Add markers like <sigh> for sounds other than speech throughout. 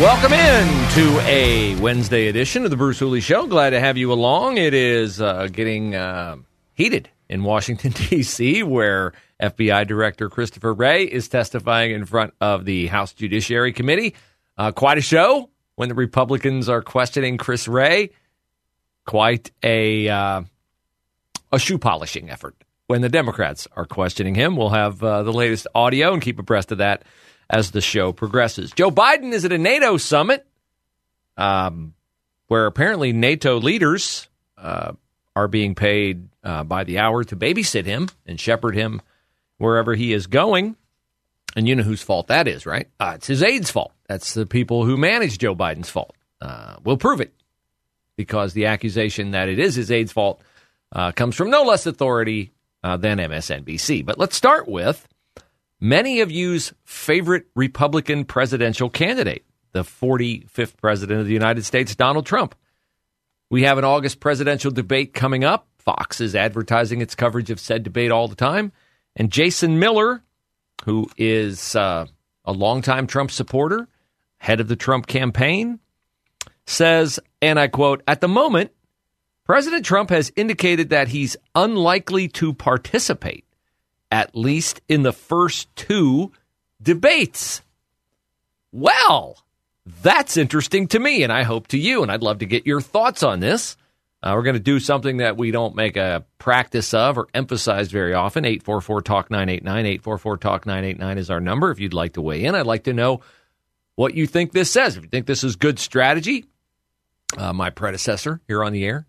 Welcome in to a Wednesday edition of the Bruce Hooley Show. Glad to have you along. It is uh, getting uh, heated in Washington, <laughs> D.C., where FBI Director Christopher Wray is testifying in front of the House Judiciary Committee. Uh, quite a show when the Republicans are questioning Chris Wray. Quite a uh, a shoe polishing effort when the Democrats are questioning him. We'll have uh, the latest audio and keep abreast of that as the show progresses. Joe Biden is at a NATO summit um, where apparently NATO leaders uh, are being paid uh, by the hour to babysit him and shepherd him wherever he is going. And you know whose fault that is, right? Uh, it's his aides' fault. That's the people who manage Joe Biden's fault. Uh, we'll prove it because the accusation that it is his aides' fault uh, comes from no less authority uh, than MSNBC. But let's start with many of you's favorite Republican presidential candidate, the 45th president of the United States, Donald Trump. We have an August presidential debate coming up. Fox is advertising its coverage of said debate all the time. And Jason Miller, who is uh, a longtime Trump supporter, head of the Trump campaign, says, and I quote, at the moment, President Trump has indicated that he's unlikely to participate at least in the first two debates. Well, that's interesting to me, and I hope to you, and I'd love to get your thoughts on this. Uh, we're going to do something that we don't make a practice of or emphasize very often. 844 Talk 989. 844 Talk 989 is our number. If you'd like to weigh in, I'd like to know what you think this says. If you think this is good strategy, uh, my predecessor here on the air,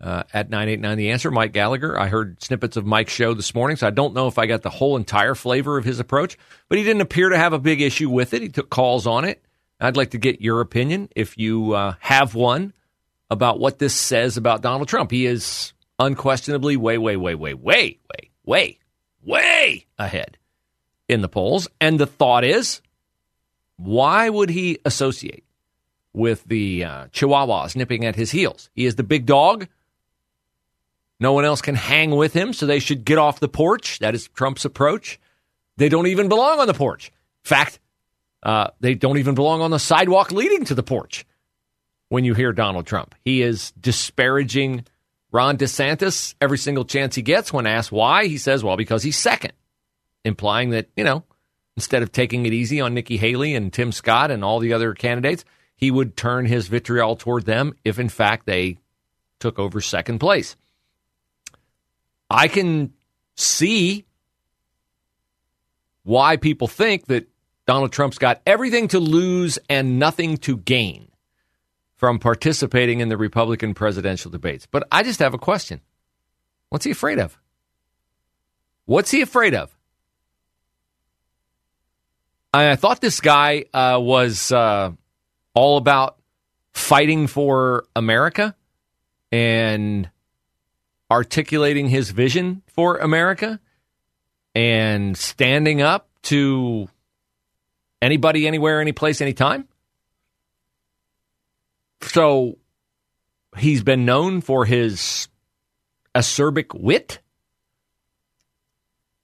uh, at 989 The Answer, Mike Gallagher. I heard snippets of Mike's show this morning, so I don't know if I got the whole entire flavor of his approach, but he didn't appear to have a big issue with it. He took calls on it. I'd like to get your opinion, if you uh, have one, about what this says about Donald Trump. He is unquestionably way, way, way, way, way, way, way, way ahead in the polls. And the thought is, why would he associate with the uh, Chihuahuas nipping at his heels? He is the big dog no one else can hang with him, so they should get off the porch. That is Trump's approach. They don't even belong on the porch. In fact, uh, they don't even belong on the sidewalk leading to the porch when you hear Donald Trump. He is disparaging Ron DeSantis every single chance he gets. When asked why, he says, well, because he's second, implying that, you know, instead of taking it easy on Nikki Haley and Tim Scott and all the other candidates, he would turn his vitriol toward them if, in fact, they took over second place. I can see why people think that Donald Trump's got everything to lose and nothing to gain from participating in the Republican presidential debates. But I just have a question. What's he afraid of? What's he afraid of? I, thought this guy uh, was uh, all about fighting for America and articulating his vision for America and standing up to anybody, anywhere, any place, anytime. So he's been known for his acerbic wit.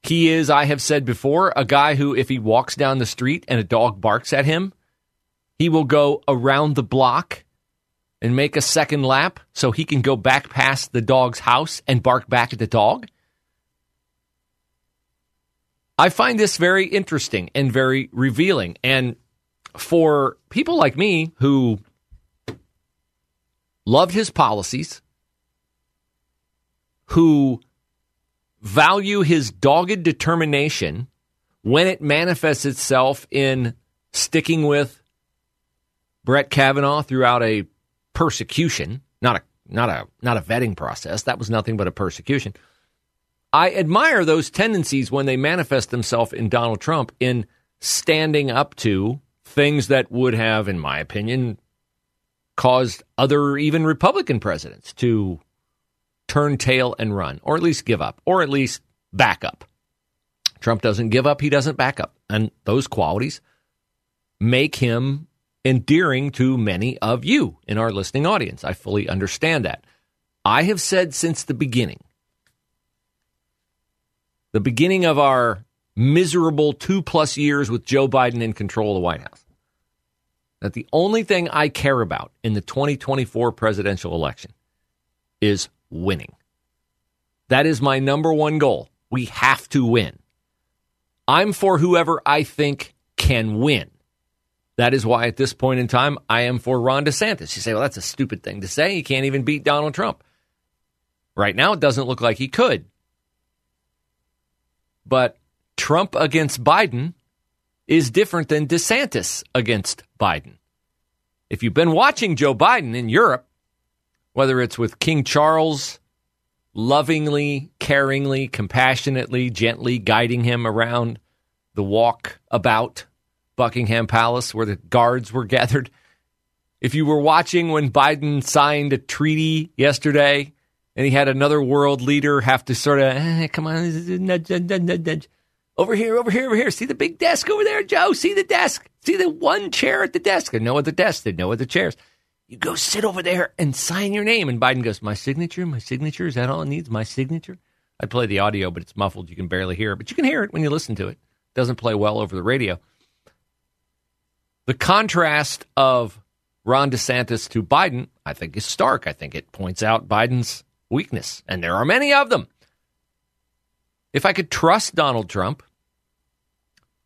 He is, I have said before, a guy who, if he walks down the street and a dog barks at him, he will go around the block and make a second lap so he can go back past the dog's house and bark back at the dog? I find this very interesting and very revealing. And for people like me who loved his policies, who value his dogged determination when it manifests itself in sticking with Brett Kavanaugh throughout a persecution, not a not a not a vetting process. That was nothing but a persecution. I admire those tendencies when they manifest themselves in Donald Trump in standing up to things that would have, in my opinion, caused other even Republican presidents to turn tail and run, or at least give up, or at least back up. Trump doesn't give up, he doesn't back up. And those qualities make him endearing to many of you in our listening audience. I fully understand that. I have said since the beginning, the beginning of our miserable two plus years with Joe Biden in control of the White House, that the only thing I care about in the 2024 presidential election is winning. That is my number one goal. We have to win. I'm for whoever I think can win. That is why at this point in time, I am for Ron DeSantis. You say, well, that's a stupid thing to say. He can't even beat Donald Trump. Right now, it doesn't look like he could. But Trump against Biden is different than DeSantis against Biden. If you've been watching Joe Biden in Europe, whether it's with King Charles lovingly, caringly, compassionately, gently guiding him around the walk about Buckingham Palace where the guards were <laughs> gathered. If you were watching when Biden signed a treaty yesterday and he had another world leader have to sort of, eh, come on, nudge, nudge, nudge, over here, over here, over here. See the big desk over there, Joe? See the desk? See the one chair at the desk? There's no other desk. There's no other chairs. You go sit over there and sign your name. And Biden goes, My signature? My signature? Is that all it needs? My signature? I play the audio, but it's muffled. You can barely hear it, but you can hear it when you listen to it. it doesn't play well over the radio. The contrast of Ron DeSantis to Biden, I think, is stark. I think it points out Biden's weakness, and there are many of them. If I could trust Donald Trump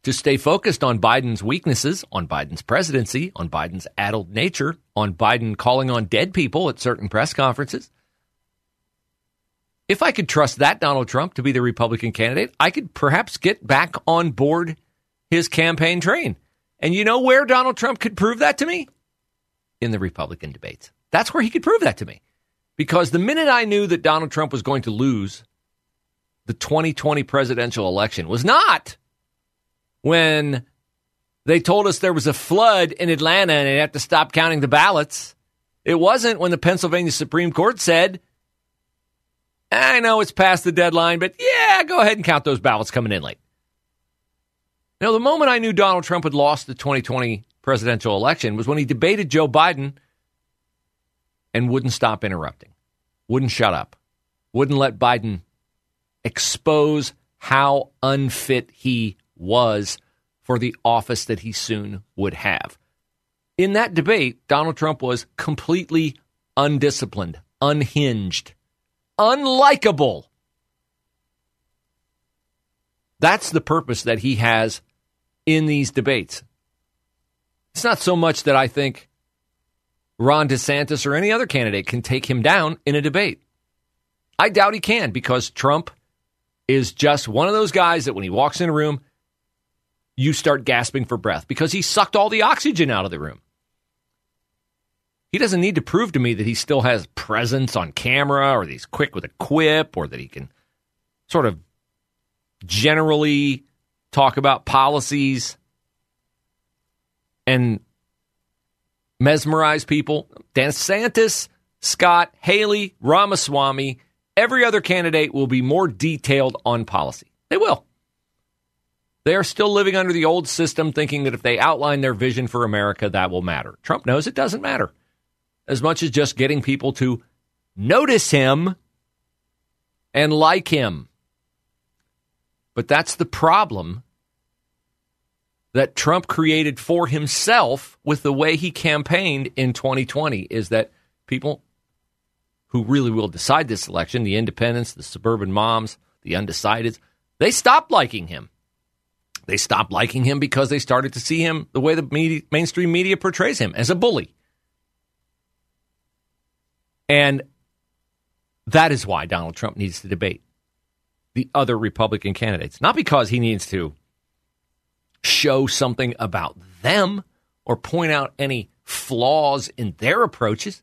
to stay focused on Biden's weaknesses, on Biden's presidency, on Biden's addled nature, on Biden calling on dead people at certain press conferences, if I could trust that Donald Trump to be the Republican candidate, I could perhaps get back on board his campaign train. And you know where Donald Trump could prove that to me? In the Republican debates. That's where he could prove that to me. Because the minute I knew that Donald Trump was going to lose the 2020 presidential election was not when they told us there was a flood in Atlanta and they had to stop counting the ballots. It wasn't when the Pennsylvania Supreme Court said, I know it's past the deadline, but yeah, go ahead and count those ballots coming in late. Now, the moment I knew Donald Trump had lost the 2020 presidential election was when he debated Joe Biden and wouldn't stop interrupting, wouldn't shut up, wouldn't let Biden expose how unfit he was for the office that he soon would have. In that debate, Donald Trump was completely undisciplined, unhinged, unlikable. That's the purpose that he has in these debates. It's not so much that I think Ron DeSantis or any other candidate can take him down in a debate. I doubt he can because Trump is just one of those guys that when he walks in a room, you start gasping for breath because he sucked all the oxygen out of the room. He doesn't need to prove to me that he still has presence on camera or that he's quick with a quip or that he can sort of generally talk about policies and mesmerize people. DeSantis, Scott, Haley, Ramaswamy, every other candidate will be more detailed on policy. They will. They are still living under the old system, thinking that if they outline their vision for America, that will matter. Trump knows it doesn't matter as much as just getting people to notice him and like him. But that's the problem that Trump created for himself with the way he campaigned in 2020 is that people who really will decide this election, the independents, the suburban moms, the undecideds, they stopped liking him. They stopped liking him because they started to see him the way the media, mainstream media portrays him as a bully. And that is why Donald Trump needs to debate the other Republican candidates. Not because he needs to show something about them or point out any flaws in their approaches.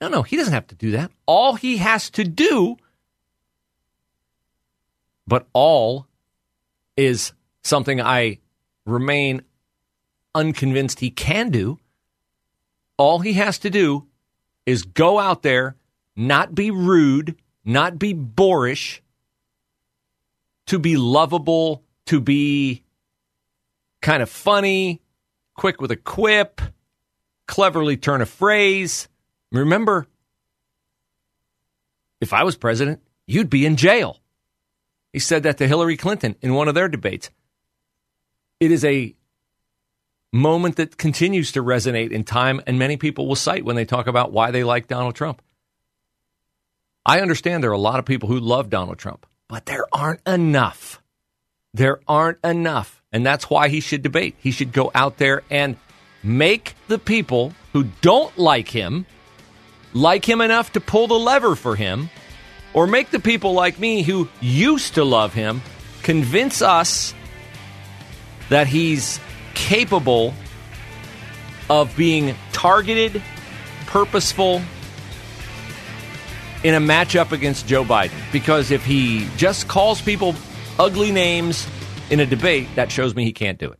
No, no, he doesn't have to do that. All he has to do, but all is something I remain unconvinced he can do. All he has to do is go out there, not be rude, not be boorish, to be lovable, to be kind of funny, quick with a quip, cleverly turn a phrase. Remember, if I was president, you'd be in jail. He said that to Hillary Clinton in one of their debates. It is a moment that continues to resonate in time, and many people will cite when they talk about why they like Donald Trump. I understand there are a lot of people who love Donald Trump, but there aren't enough. There aren't enough. And that's why he should debate. He should go out there and make the people who don't like him like him enough to pull the lever for him, or make the people like me who used to love him convince us that he's capable of being targeted, purposeful in a matchup against Joe Biden. Because if he just calls people ugly names in a debate, that shows me he can't do it.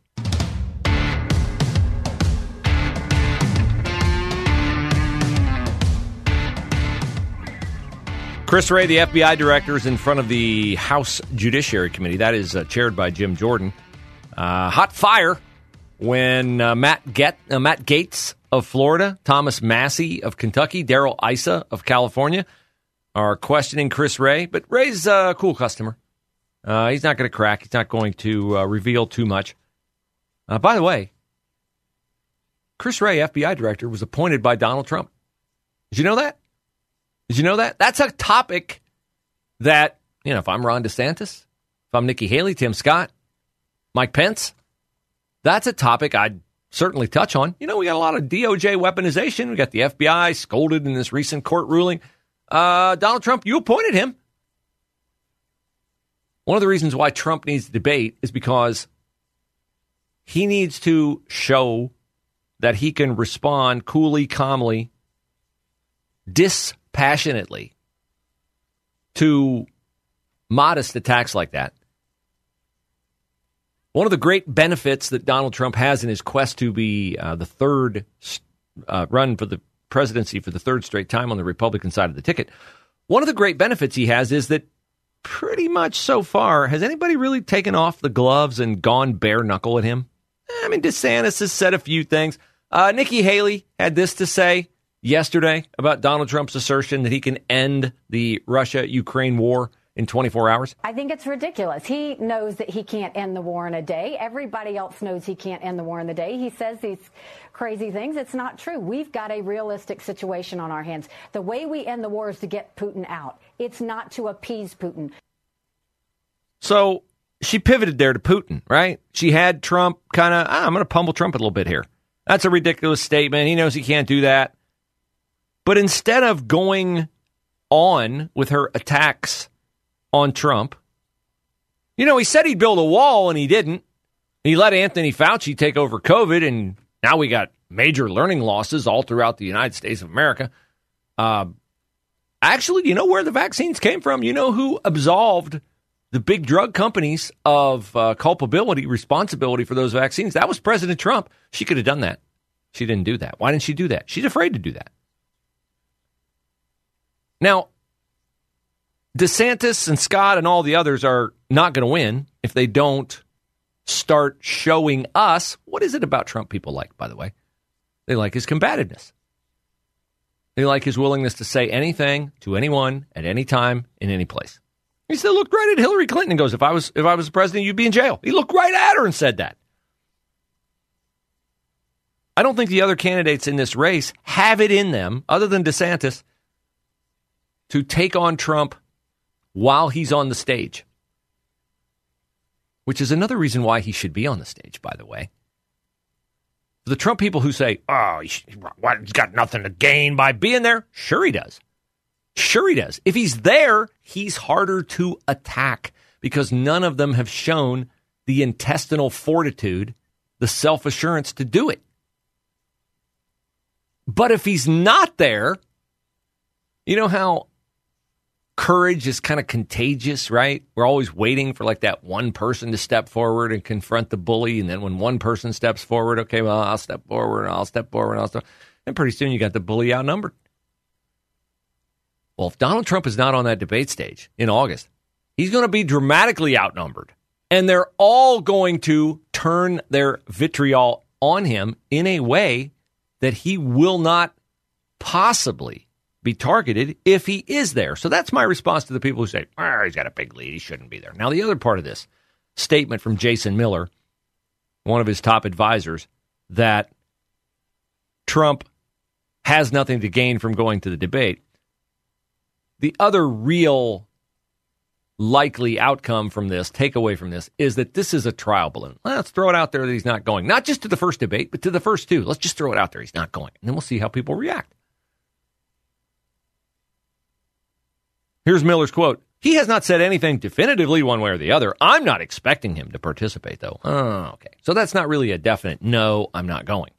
Chris Wray, the FBI director, is in front of the House Judiciary Committee. That is uh, chaired by Jim Jordan. Uh, hot fire when uh, Matt, Get, uh, Matt Gaetz of Florida, Thomas Massie of Kentucky, Darrell Issa of California are questioning Chris Wray, But Wray's a cool customer. Uh, he's not going to crack. He's not going to uh, reveal too much. by the way, Chris Wray, FBI director, was appointed by Donald Trump. Did you know that? Did you know that? That's a topic that, you know, if I'm Ron DeSantis, if I'm Nikki Haley, Tim Scott, Mike Pence, that's a topic I'd certainly touch on. You know, we got a lot of DOJ weaponization. We got the FBI scolded in this recent court ruling. Uh, Donald Trump, you appointed him. One of the reasons why Trump needs debate is because he needs to show that he can respond coolly, calmly, dispassionately to modest attacks like that one of the great benefits that Donald Trump has in his quest to be uh, the third uh, run for the presidency for the third straight time on the Republican side of the ticket, one of the great benefits he has is that pretty much so far, has anybody really taken off the gloves and gone bare knuckle at him? I mean, DeSantis has said a few things. Uh, Nikki Haley had this to say yesterday about Donald Trump's assertion that he can end the Russia Ukraine war in 24 hours? I think it's ridiculous. He knows that he can't end the war in a day. Everybody else knows he can't end the war in the day. He says these crazy things. It's not true. We've got a realistic situation on our hands. The way we end the war is to get Putin out. It's not to appease Putin. So she pivoted there to Putin, right? She had Trump kind of, ah, I'm going to pummel Trump a little bit here. That's a ridiculous statement. He knows he can't do that. But instead of going on with her attacks on Trump. You know, he said he'd build a wall and he didn't. He let Anthony Fauci take over COVID, and now we got major learning losses all throughout the United States of America. Uh, actually, you know where the vaccines came from? You know who absolved the big drug companies of uh, culpability, responsibility for those vaccines? That was President Trump. She could have done that. She didn't do that. Why didn't she do that? She's afraid to do that. Now, DeSantis and Scott and all the others are not going to win if they don't start showing us what is it about Trump people like, by the way? They like his combativeness. They like his willingness to say anything to anyone at any time in any place. He still looked right at Hillary Clinton and goes, if I was if I was the president, you'd be in jail. He looked right at her and said that. I don't think the other candidates in this race have it in them, other than DeSantis, to take on Trump while he's on the stage, which is another reason why he should be on the stage, by the way. The Trump people who say, oh, he's got nothing to gain by being there, sure he does. Sure he does. If he's there, he's harder to attack because none of them have shown the intestinal fortitude, the self assurance to do it. But if he's not there, you know how courage is kind of contagious, right? We're always waiting for like that one person to step forward and confront the bully. And then when one person steps forward, okay, well, I'll step forward and I'll step forward and I'll step. And pretty soon you got the bully outnumbered. Well, if Donald Trump is not on that debate stage in August, he's going to be dramatically outnumbered. And they're all going to turn their vitriol on him in a way that he will not possibly be targeted if he is there. So that's my response to the people who say, oh, he's got a big lead. He shouldn't be there. Now, the other part of this statement from Jason Miller, one of his top advisors, that Trump has nothing to gain from going to the debate. The other real likely outcome from this, takeaway from this, is that this is a trial balloon. Let's throw it out there that he's not going. Not just to the first debate, but to the first two. Let's just throw it out there. He's not going. And then we'll see how people react. Here's Miller's quote. He has not said anything definitively one way or the other. I'm not expecting him to participate, though. Oh, okay. So that's not really a definite no, I'm not going.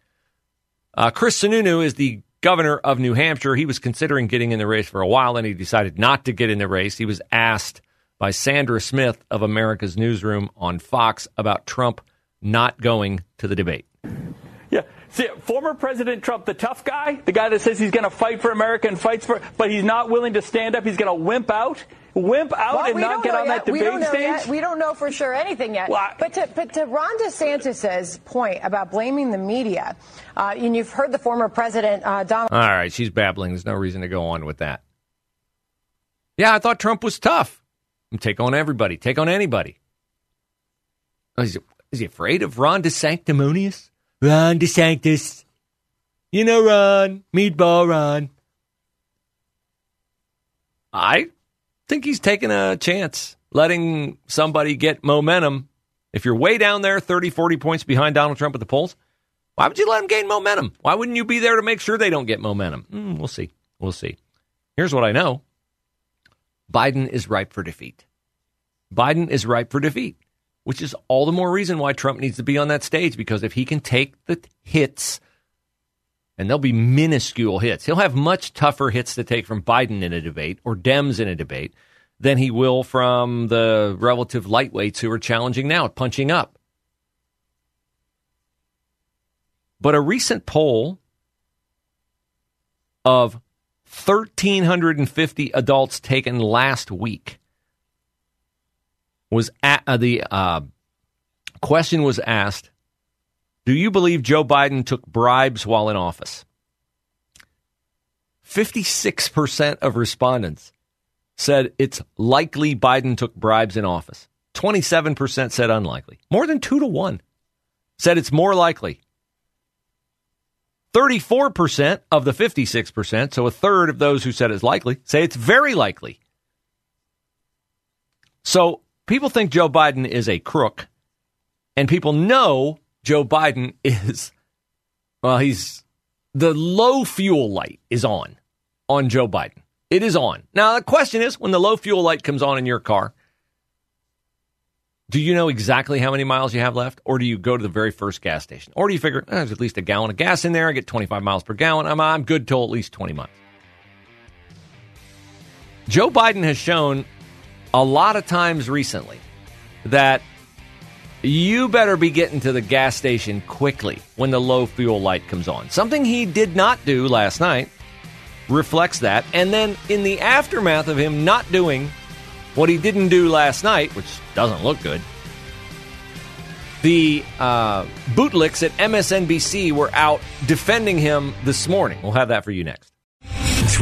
Uh, Chris Sununu is the governor of New Hampshire. He was considering getting in the race for a while, and he decided not to get in the race. He was asked by Sandra Smith of America's Newsroom on Fox about Trump not going to the debate. Yeah. See, former President Trump, the tough guy, the guy that says he's going to fight for America and fights for, but he's not willing to stand up. He's going to wimp out, wimp out, well, and not get on yet. that debate stage. Yet. We don't know for sure anything yet. Well, but to, but to Ron DeSantis's point about blaming the media, uh, and you've heard the former president uh, Donald. All right, she's babbling. There's no reason to go on with that. Yeah, I thought Trump was tough. Take on everybody. Take on anybody. Is, he, is he afraid of Ron DeSanctimonious? Ron DeSantis. You know Ron. Meatball Ron. I think he's taking a chance, letting somebody get momentum. If you're way down there, 30, 40 points behind Donald Trump at the polls, why would you let him gain momentum? Why wouldn't you be there to make sure they don't get momentum? Mm, we'll see. We'll see. Here's what I know Biden is ripe for defeat. Biden is ripe for defeat, which is all the more reason why Trump needs to be on that stage because if he can take the hits, and they'll be minuscule hits, he'll have much tougher hits to take from Biden in a debate or Dems in a debate than he will from the relative lightweights who are challenging now, punching up. But a recent poll of 1,350 adults taken last week was at, uh, the uh, question was asked Do you believe Joe Biden took bribes while in office? 56% of respondents said it's likely Biden took bribes in office. 27% said unlikely. More than two to one said it's more likely. 34% of the 56%, so a third of those who said it's likely, say it's very likely. So people think Joe Biden is a crook, and people know Joe Biden <laughs> is, well, he's, the low fuel light is on, on Joe Biden. It is on. Now, the question is when the low fuel light comes on in your car, do you know exactly how many miles you have left? Or do you go to the very first gas station? Or do you figure, eh, there's at least a gallon of gas in there. I get 25 miles per gallon. I'm, I'm good till at least 20 miles. Joe Biden has shown a lot of times recently that you better be getting to the gas station quickly when the low fuel light comes on. Something he did not do last night reflects that. And then in the aftermath of him not doing what he didn't do last night, which doesn't look good, the uh, bootlicks at MSNBC were out defending him this morning. We'll have that for you next.